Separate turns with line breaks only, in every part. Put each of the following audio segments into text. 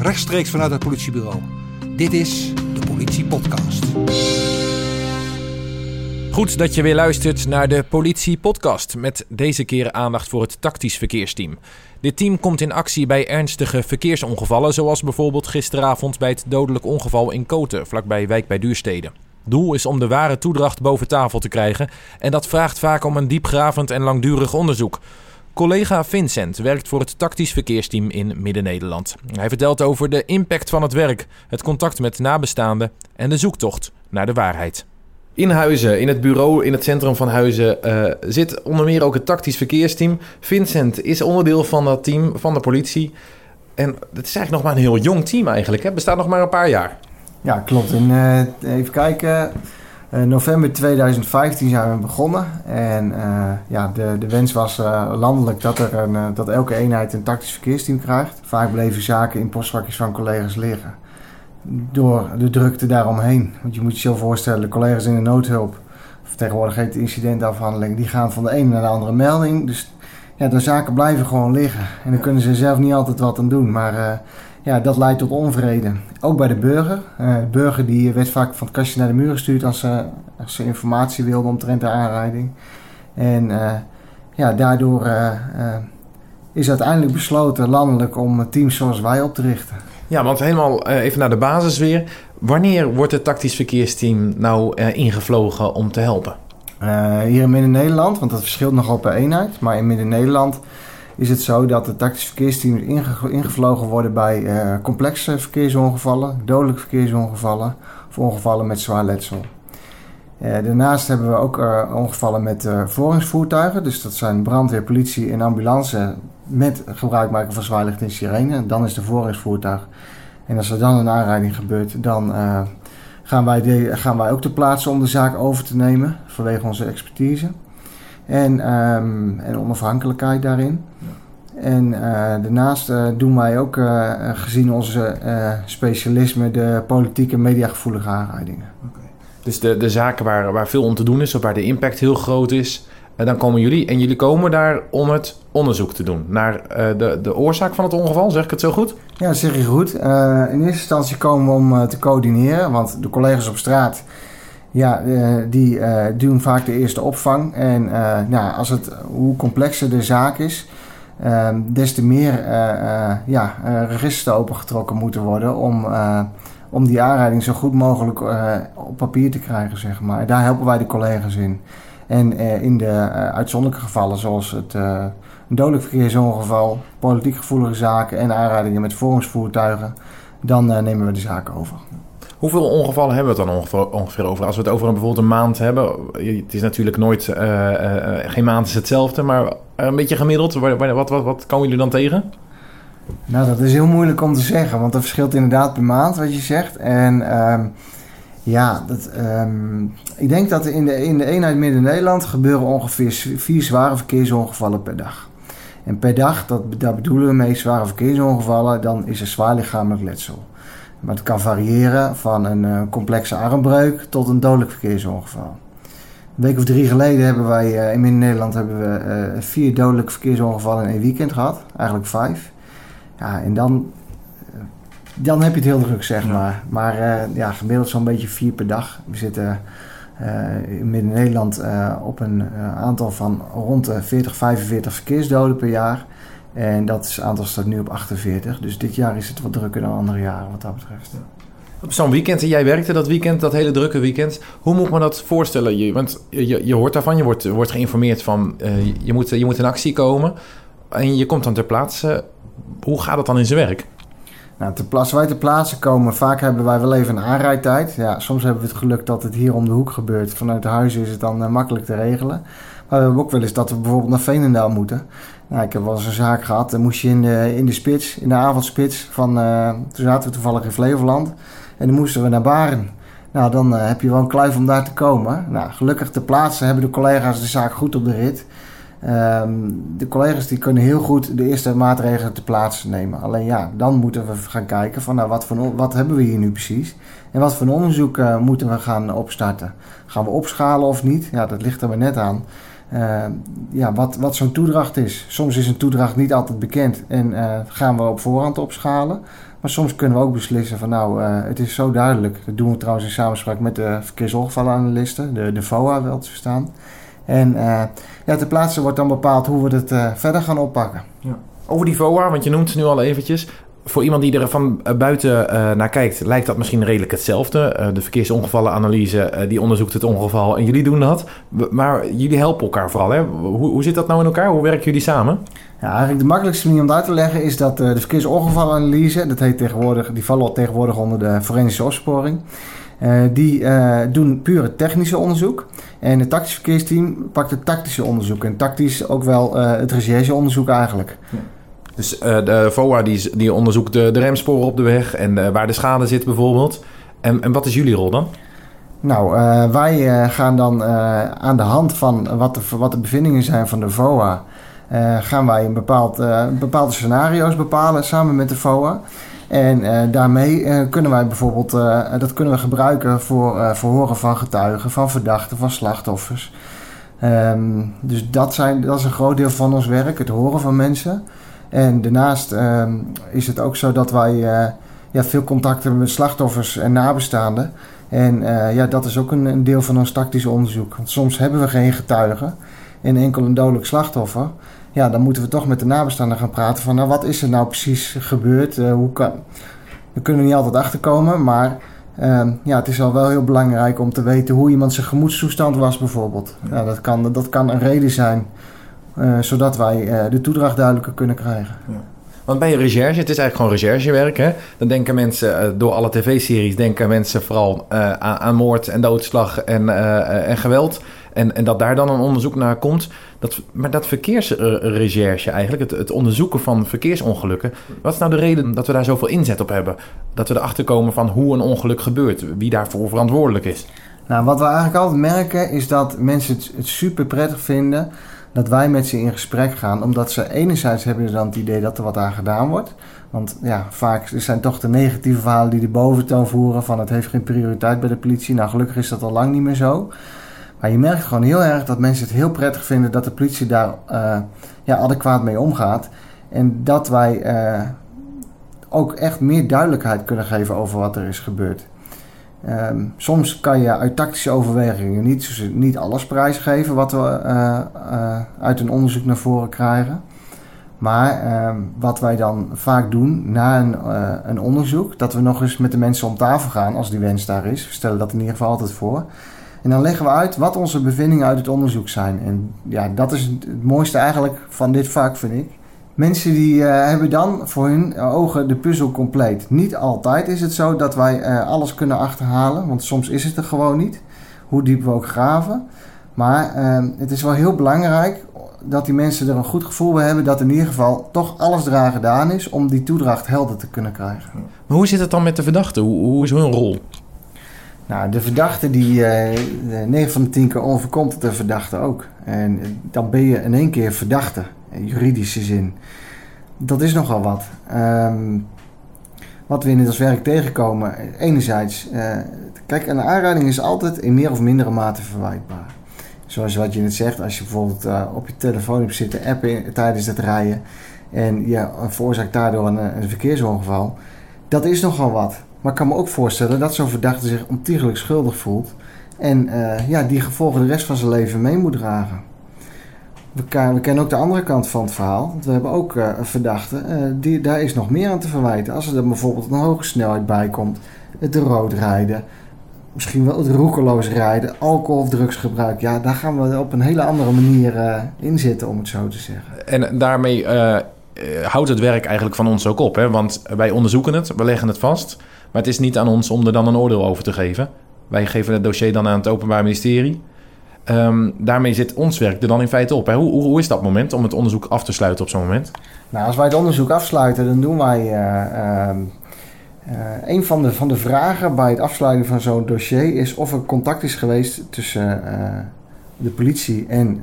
rechtstreeks vanuit het politiebureau. Dit is de Politie Podcast.
Goed dat je weer luistert naar de Politie Podcast. Met deze keer aandacht voor het tactisch verkeersteam. Dit team komt in actie bij ernstige verkeersongevallen, zoals bijvoorbeeld gisteravond bij het dodelijk ongeval in Koten, vlakbij Wijk bij Duurstede. Doel is om de ware toedracht boven tafel te krijgen en dat vraagt vaak om een diepgravend en langdurig onderzoek. Collega Vincent werkt voor het tactisch verkeersteam in Midden-Nederland. Hij vertelt over de impact van het werk, het contact met nabestaanden en de zoektocht naar de waarheid. In Huizen, in het bureau in het centrum van Huizen, eh, zit onder meer ook het tactisch verkeersteam. Vincent is onderdeel van dat team van de politie. En het is eigenlijk nog maar een heel jong team eigenlijk. Het bestaat nog maar een paar jaar.
Ja, klopt. En, uh, even kijken. Uh, november 2015 zijn we begonnen. En uh, ja, de, de wens was landelijk dat, er een, dat elke eenheid een tactisch verkeersteam krijgt. Vaak bleven zaken in postvakjes van collega's liggen. Door de drukte daaromheen. Want je moet je zo voorstellen, de collega's in de noodhulp, of tegenwoordig heet de incidentafhandeling, die gaan van de ene naar de andere melding. Dus ja, de zaken blijven gewoon liggen. En dan kunnen ze zelf niet altijd wat aan doen. Maar ja, dat leidt tot onvrede. Ook bij de burger. Uh, de burger die werd vaak van het kastje naar de muur gestuurd als ze, als ze informatie wilde omtrent de aanrijding. En uh, ja, daardoor uh, is uiteindelijk besloten landelijk om teams zoals wij op te richten.
Ja, want helemaal even naar de basis weer. Wanneer wordt het tactisch verkeersteam nou ingevlogen om te helpen?
hier in Midden-Nederland, want dat verschilt nogal per eenheid. Maar in Midden-Nederland is het zo dat de tactische verkeersteams ingevlogen worden bij uh, complexe verkeersongevallen, dodelijke verkeersongevallen of ongevallen met zwaar letsel. Uh, daarnaast hebben we ook uh, ongevallen met vervoeringsvoertuigen, dus dat zijn brandweer, politie en ambulance met gebruik maken van zwaarlicht en sirene. Dan is de vervoeringsvoertuig. En als er dan een aanrijding gebeurt, dan gaan, wij gaan wij ook te plaatsen om de zaak over te nemen vanwege onze expertise en, um, en onafhankelijkheid daarin. En uh, daarnaast uh, doen wij ook, uh, gezien onze specialisme, de politieke en mediagevoelige aanrijdingen. Okay.
Dus de, de zaken waar, waar veel om te doen is, of waar de impact heel groot is, dan komen jullie. En jullie komen daar om het onderzoek te doen naar de, de oorzaak van het ongeval. Zeg ik het zo goed?
Ja, dat zeg je goed. in eerste instantie komen we om te coördineren, want de collega's op straat ja, uh, die uh, doen vaak de eerste opvang. En uh, nou, als het, hoe complexer de zaak is, ehm, des te meer ja, registers opengetrokken moeten worden om, om die aanrijding zo goed mogelijk op papier te krijgen, zeg maar. daar helpen wij de collega's in. En in de uitzonderlijke gevallen, zoals het dodelijk verkeersongeval, politiek gevoelige zaken en aanrijdingen met vormingsvoertuigen, dan nemen we de zaak over.
Hoeveel ongevallen hebben we het dan ongeveer, over? Als we het over een, bijvoorbeeld een maand hebben. Het is natuurlijk nooit, uh, uh, geen maand is hetzelfde, maar een beetje gemiddeld. Wat, wat, wat, komen jullie dan tegen?
Nou, dat is heel moeilijk om te zeggen, want dat verschilt inderdaad per maand wat je zegt. En um, ja, dat, um, ik denk dat in de, in de eenheid Midden-Nederland gebeuren ongeveer vier zware verkeersongevallen per dag. En per dag, dat, bedoelen we mee zware verkeersongevallen, dan is er zwaar lichamelijk letsel. Maar het kan variëren van een uh, complexe armbreuk tot een dodelijk verkeersongeval. Een week of drie geleden hebben wij uh, in Nederland hebben we uh, vier dodelijke verkeersongevallen in één weekend gehad. Eigenlijk vijf. Ja, en dan, dan heb je het heel druk, zeg maar. Maar ja, gemiddeld zo'n beetje vier per dag. We zitten in Midden-Nederland op een aantal van rond de 40, 45 verkeersdoden per jaar. En dat aantal staat nu op 48. Dus dit jaar is het wat drukker dan andere jaren wat dat betreft.
Op zo'n weekend, en jij werkte dat weekend, dat hele drukke weekend. Hoe moet men dat voorstellen? Je, want je, je hoort daarvan, je wordt, wordt geïnformeerd van uh, je, moet, je moet in actie komen. En je komt dan ter plaatse. Hoe gaat dat dan in zijn werk?
Nou, ter plaatse, wij ter plaatse komen, vaak hebben wij wel even een aanrijdtijd. Ja, soms hebben we het geluk dat het hier om de hoek gebeurt. Vanuit huis is het dan uh, makkelijk te regelen. Maar we hebben ook wel eens dat we bijvoorbeeld naar Veenendaal moeten. Nou, ik heb wel eens een zaak gehad. Dan moest je in de, in de spits, in de avondspits. Van, uh, toen zaten we toevallig in Flevoland. En dan moesten we naar Baren. Nou, dan uh, heb je wel een kluif om daar te komen. Nou, gelukkig te plaatsen hebben de collega's de zaak goed op de rit. Um, de collega's die kunnen heel goed de eerste maatregelen te plaatsen nemen. Alleen ja, dan moeten we gaan kijken van nou, wat, voor, wat hebben we hier nu precies? En wat voor onderzoek moeten we gaan opstarten? Gaan we opschalen of niet? Ja, dat ligt er maar net aan. Uh, ja, wat, wat zo'n toedracht is. Soms is een toedracht niet altijd bekend en uh, gaan we op voorhand opschalen. Maar soms kunnen we ook beslissen van nou, uh, het is zo duidelijk. Dat doen we trouwens in samenspraak met de verkeersongevallenanalisten, de, de VOA wel te verstaan. En ja, ter plaatse wordt dan bepaald hoe we het verder gaan oppakken. Ja.
Over die VOA, want je noemt ze nu al eventjes voor iemand die er van buiten uh, naar kijkt, lijkt dat misschien redelijk hetzelfde. Uh, de verkeersongevallenanalyse, uh, die onderzoekt het ongeval en jullie doen dat. Maar jullie helpen elkaar vooral. Hè? Hoe, hoe zit dat nou in elkaar? Hoe werken jullie samen?
Ja, eigenlijk de makkelijkste manier om dat uit te leggen is dat de verkeersongevallenanalyse, dat heet tegenwoordig, die vallen tegenwoordig onder de forensische opsporing. die doen pure technische onderzoek. En het tactisch verkeersteam pakt het tactische onderzoek. En tactisch ook wel het rechercheonderzoek eigenlijk. Ja.
Dus uh, de VOA die, die onderzoekt de, remsporen op de weg en uh, waar de schade zit bijvoorbeeld. En, en wat is jullie rol dan?
Nou, uh, wij gaan dan aan de hand van wat de, wat de bevindingen zijn van de VOA... gaan wij een bepaald, bepaalde scenario's bepalen samen met de VOA... En daarmee kunnen wij bijvoorbeeld, dat kunnen we gebruiken voor verhoren van getuigen, van verdachten, van slachtoffers. Um, dus dat, zijn, dat is een groot deel van ons werk, het horen van mensen. En daarnaast ehm, is het ook zo dat wij uh, ja, veel contact hebben met slachtoffers en nabestaanden. En uh, ja, dat is ook een, een, deel van ons tactisch onderzoek. Want soms hebben we geen getuigen en enkel een dodelijk slachtoffer. Ja, dan moeten we toch met de nabestaanden gaan praten van... nou, wat is er nou precies gebeurd? Uh, hoe kan... We kunnen niet altijd achterkomen, maar... Uh, ja, het is al wel heel belangrijk om te weten hoe iemand zijn gemoedstoestand was bijvoorbeeld. Ja, dat, kan, dat kan een reden zijn zodat wij uh, de toedracht duidelijker kunnen krijgen. Ja.
Want bij je recherche, het is eigenlijk gewoon recherchewerk. Hè? Dan denken mensen, uh, door alle tv-series, denken mensen vooral aan, aan, moord en doodslag en, en geweld. En, en dat daar dan een onderzoek naar komt. Dat, maar dat verkeersrecherche eigenlijk, het, het, onderzoeken van verkeersongelukken. Wat is nou de reden dat we daar zoveel inzet op hebben? Dat we erachter komen van hoe een ongeluk gebeurt, wie daarvoor verantwoordelijk is.
Nou, wat we eigenlijk altijd merken is dat mensen het, het super prettig vinden dat wij met ze in gesprek gaan. Omdat ze enerzijds hebben dan het idee dat er wat aan gedaan wordt. Want ja, vaak zijn toch de negatieve verhalen die de boventoon voeren van het heeft geen prioriteit bij de politie. Nou, gelukkig is dat al lang niet meer zo. Maar je merkt gewoon heel erg dat mensen het heel prettig vinden dat de politie daar uh, ja, adequaat mee omgaat. En dat wij uh, ook echt meer duidelijkheid kunnen geven over wat er is gebeurd. Um, soms kan je uit tactische overwegingen niet, niet alles prijsgeven wat we uh, uh, uit een onderzoek naar voren krijgen. Maar um, wat wij dan vaak doen na een, uh, een, onderzoek, dat we nog eens met de mensen om tafel gaan als die wens daar is. We stellen dat in ieder geval altijd voor. En dan leggen we uit wat onze bevindingen uit het onderzoek zijn. En ja, dat is het mooiste eigenlijk van dit vak, vind ik. Mensen die uh, hebben dan voor hun ogen de puzzel compleet. Niet altijd is het zo dat wij uh, alles kunnen achterhalen, want soms is het er gewoon niet. Hoe diep we ook graven. Maar uh, het is wel heel belangrijk dat die mensen er een goed gevoel bij hebben dat in ieder geval toch alles eraan gedaan is om die toedracht helder te kunnen krijgen.
Maar hoe zit het dan met de verdachte? Hoe, hoe is hun rol?
Nou, de verdachte die 9 van de 10 keer overkomt het de verdachte ook. En dan ben je in één keer verdachte juridische zin. Dat is nogal wat. Um, wat we in het werk tegenkomen, enerzijds, uh, kijk, een aanrijding is altijd in meer of mindere mate verwijtbaar. Zoals wat je net zegt, als je bijvoorbeeld uh, op je telefoon hebt zitten appen tijdens het rijden en je veroorzaakt daardoor een, een, verkeersongeval, dat is nogal wat. Maar ik kan me ook voorstellen dat zo'n verdachte zich ontiegelijk schuldig voelt en uh, ja, die gevolgen de rest van zijn leven mee moet dragen. We, we, kennen ook de andere kant van het verhaal. Want we hebben ook uh, verdachten, uh, die, daar is nog meer aan te verwijten. Als er bijvoorbeeld een hoge snelheid bij komt, het rood rijden, misschien wel het roekeloos rijden, alcohol of drugsgebruik. Ja, daar gaan we op een hele andere manier uh, in zitten, om het zo te zeggen.
En daarmee houdt het werk eigenlijk van ons ook op. Hè? Want wij onderzoeken het, we leggen het vast. Maar het is niet aan ons om er dan een oordeel over te geven. Wij geven het dossier dan aan het Openbaar Ministerie. Um, daarmee zit ons werk er dan in feite op. Hoe, hoe, is dat moment om het onderzoek af te sluiten op zo'n moment?
Nou, als wij het onderzoek afsluiten, dan doen wij. Uh, uh, een van de, van de vragen bij het afsluiten van zo'n dossier is of er contact is geweest tussen de politie en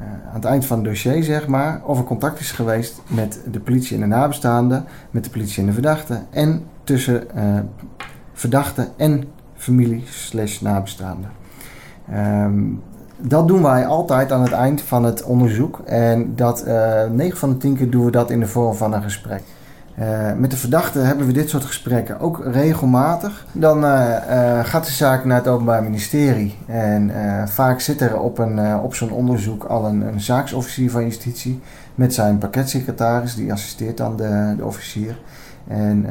aan het eind van het dossier, zeg maar, of er contact is geweest met de politie en de nabestaanden, met de politie en de verdachte en tussen verdachte en familie slash nabestaanden. Um, dat doen wij altijd aan het eind van het onderzoek. En dat uh, eh, 9 van de 10 keer doen we dat in de vorm van een gesprek. Uh, met de verdachte hebben we dit soort gesprekken ook regelmatig. Dan uh, gaat de zaak naar het Openbaar Ministerie. En vaak zit er op, op zo'n onderzoek al een, een, zaaksofficier van justitie met zijn pakketsecretaris, die assisteert dan de, de officier. En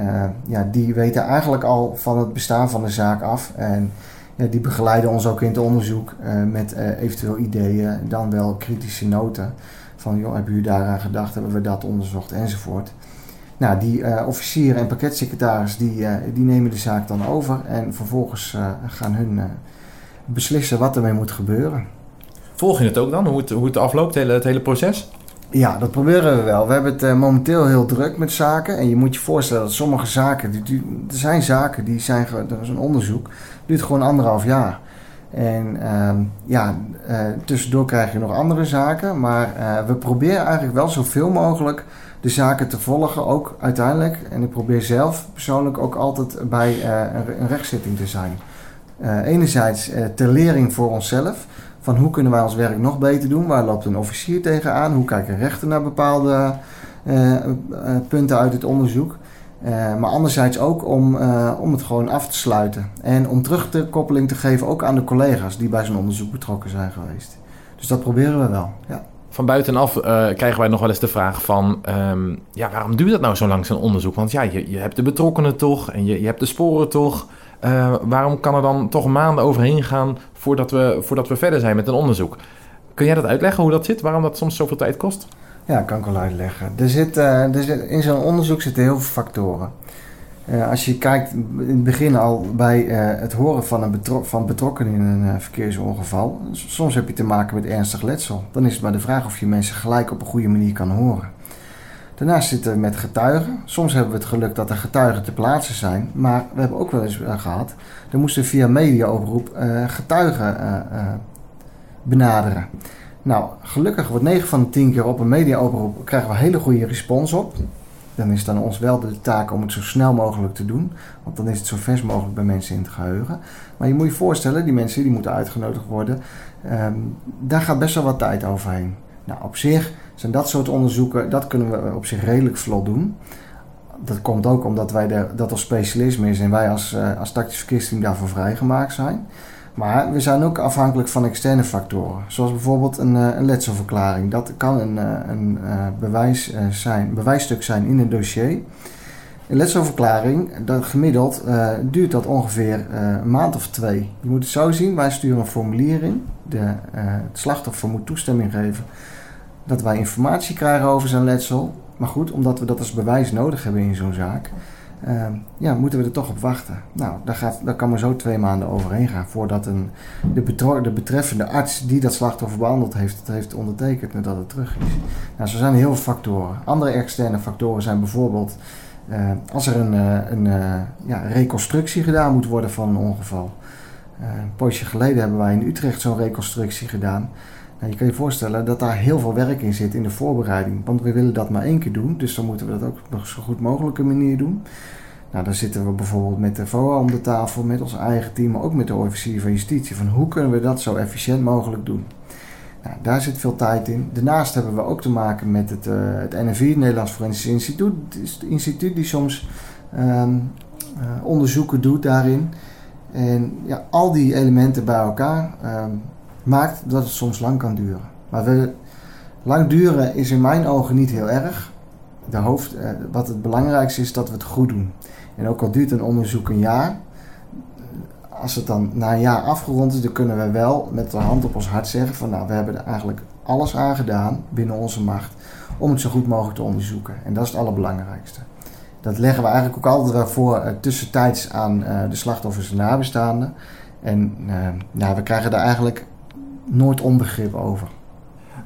ja, die weten eigenlijk al van het bestaan van de zaak af. En die begeleiden ons ook in het onderzoek met eventueel ideeën, dan wel kritische noten. Van joh, hebben jullie daaraan gedacht, hebben we dat onderzocht enzovoort. Nou, die uh, officier en pakketsecretaris die, die nemen de zaak dan over en vervolgens gaan hun beslissen wat ermee moet gebeuren.
Volg je het ook dan, hoe het, hoe het afloopt, het hele, het hele proces?
Ja, dat proberen we wel. We hebben het momenteel heel druk met zaken. En je moet je voorstellen dat sommige zaken, die, er zijn zaken die zijn, er is een onderzoek, duurt gewoon anderhalf jaar. En ehm, ja, tussendoor krijg je nog andere zaken. Maar we proberen eigenlijk wel zoveel mogelijk de zaken te volgen, ook uiteindelijk. En ik probeer zelf persoonlijk ook altijd bij een, rechtszitting te zijn. Enerzijds ter lering voor onszelf, van hoe kunnen wij ons werk nog beter doen? Waar loopt een officier tegenaan? Hoe kijken rechten naar bepaalde punten uit het onderzoek? maar anderzijds ook om, om het gewoon af te sluiten. En om terug de koppeling te geven ook aan de collega's die bij zo'n onderzoek betrokken zijn geweest. Dus dat proberen we wel, ja
van buitenaf krijgen wij nog wel eens de vraag van... Um, ja, waarom duurt dat nou zo lang, zo'n onderzoek? Want ja, je, je hebt de betrokkenen toch en je, je hebt de sporen toch. Uh, waarom kan er dan toch maanden overheen gaan voordat we, voordat we verder zijn met een onderzoek? Kun jij dat uitleggen, hoe dat zit? Waarom dat soms zoveel tijd kost?
Ja, kan ik wel uitleggen. Er zit, uh, er zit, in zo'n onderzoek zitten heel veel factoren. Uh, als je kijkt in het begin al bij het horen van, een van betrokkenen in een verkeersongeval. Soms heb je te maken met ernstig letsel. Dan is het maar de vraag of je mensen gelijk op een goede manier kan horen. Daarnaast zitten we met getuigen. Soms hebben we het geluk dat er getuigen te plaatsen zijn. Maar we hebben ook wel eens gehad. Er moesten via mediaoproep getuigen benaderen. Nou, gelukkig wordt 9 van de 10 keer op een mediaoproep krijgen we hele goede respons op dan is het dan ons wel de taak om het zo snel mogelijk te doen. Want dan is het zo vers mogelijk bij mensen in het geheugen. Maar je moet je voorstellen, die mensen die moeten uitgenodigd worden. Um, daar gaat best wel wat tijd overheen. Nou, op zich zijn dat soort onderzoeken, dat kunnen we op zich redelijk vlot doen. Dat komt ook omdat wij de, dat als specialisme is en wij als, uh, als tactisch verkeersteam daarvoor vrijgemaakt zijn. Maar we zijn ook afhankelijk van externe factoren. Zoals bijvoorbeeld een, eh, een letselverklaring. Dat kan een, eh, een eh, bewijs zijn, bewijsstuk zijn in een dossier. Letselverklaring, dat gemiddeld duurt dat ongeveer een maand of twee. Je moet het zo zien, wij sturen een formulier in. De, het slachtoffer moet toestemming geven dat wij informatie krijgen over zijn letsel. Maar goed, omdat we dat als bewijs nodig hebben in zo'n zaak, uh, ja, moeten we er toch op wachten. Nou, daar, gaat, daar kan maar zo twee maanden overheen gaan voordat een, de, de betreffende arts die dat slachtoffer behandeld heeft, het heeft ondertekend nadat het terug is. Nou, zo zijn heel veel factoren. Andere externe factoren zijn bijvoorbeeld uh, als er een, uh, een uh, ja, reconstructie gedaan moet worden van een ongeval. een poosje geleden hebben wij in Utrecht zo'n reconstructie gedaan. Nou, je kan je voorstellen dat daar heel veel werk in zit in de voorbereiding. Want we willen dat maar één keer doen, dus dan moeten we dat ook op een zo goed mogelijke manier doen. Nou, dan zitten we bijvoorbeeld met de VOA om de tafel, met ons eigen team, maar ook met de officier van justitie. Van hoe kunnen we dat zo efficiënt mogelijk doen? Nou, daar zit veel tijd in. Daarnaast hebben we ook te maken met het, uh, het NFI, Nederlands Forensisch Instituut. Het instituut die soms um, uh, onderzoeken doet daarin. En ja, al die elementen bij elkaar um, maakt dat het soms lang kan duren. Maar we, lang duren is in mijn ogen niet heel erg. De hoofd, uh, wat het belangrijkste is dat we het goed doen. En ook al duurt een onderzoek een jaar, als het dan na een jaar afgerond is, dan kunnen we wel met de hand op ons hart zeggen van nou, we hebben er eigenlijk alles aan gedaan binnen onze macht om het zo goed mogelijk te onderzoeken. En dat is het allerbelangrijkste. Dat leggen we eigenlijk ook altijd wel voor uh, tussentijds aan uh, de slachtoffers en nabestaanden. En nou, we krijgen daar eigenlijk nooit onbegrip over.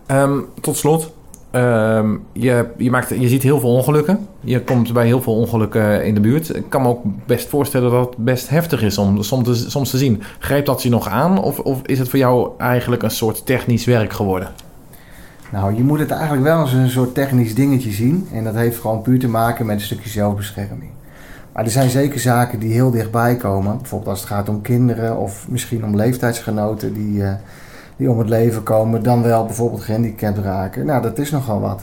Um, tot slot, Um, je, je, maakt, je ziet heel veel ongelukken. Je komt bij heel veel ongelukken in de buurt. Ik kan me ook best voorstellen dat het best heftig is om soms te, soms te zien. Grijpt dat je nog aan of, of is het voor jou eigenlijk een soort technisch werk geworden?
Nou, je moet het eigenlijk wel als een soort technisch dingetje zien. En dat heeft gewoon puur te maken met een stukje zelfbescherming. Maar er zijn zeker zaken die heel dichtbij komen. Bijvoorbeeld als het gaat om kinderen of misschien om leeftijdsgenoten die... Uh, die om het leven komen, dan wel bijvoorbeeld gehandicapt raken. Nou, dat is nogal wat.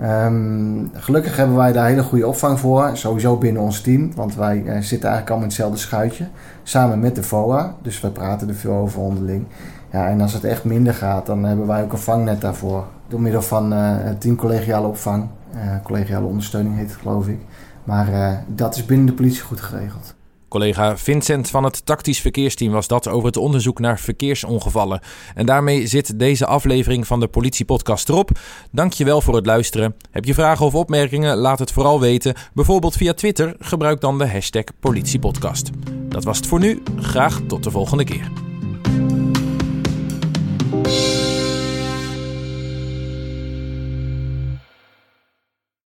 Ehm, gelukkig hebben wij daar hele goede opvang voor, sowieso binnen ons team, want wij uh, zitten eigenlijk allemaal in hetzelfde schuitje, samen met de VOA, dus wij praten er veel over onderling. Ja, en als het echt minder gaat, dan hebben wij ook een vangnet daarvoor, door middel van uh, team collegiale opvang, uh, collegiale ondersteuning heet het geloof ik. Maar dat is binnen de politie goed geregeld.
Collega Vincent van het tactisch verkeersteam was dat over het onderzoek naar verkeersongevallen. En daarmee zit deze aflevering van de Politiepodcast erop. Dankjewel voor het luisteren. Heb je vragen of opmerkingen? Laat het vooral weten. Bijvoorbeeld via Twitter. Gebruik dan de hashtag Politiepodcast. Dat was het voor nu. Graag tot de volgende keer.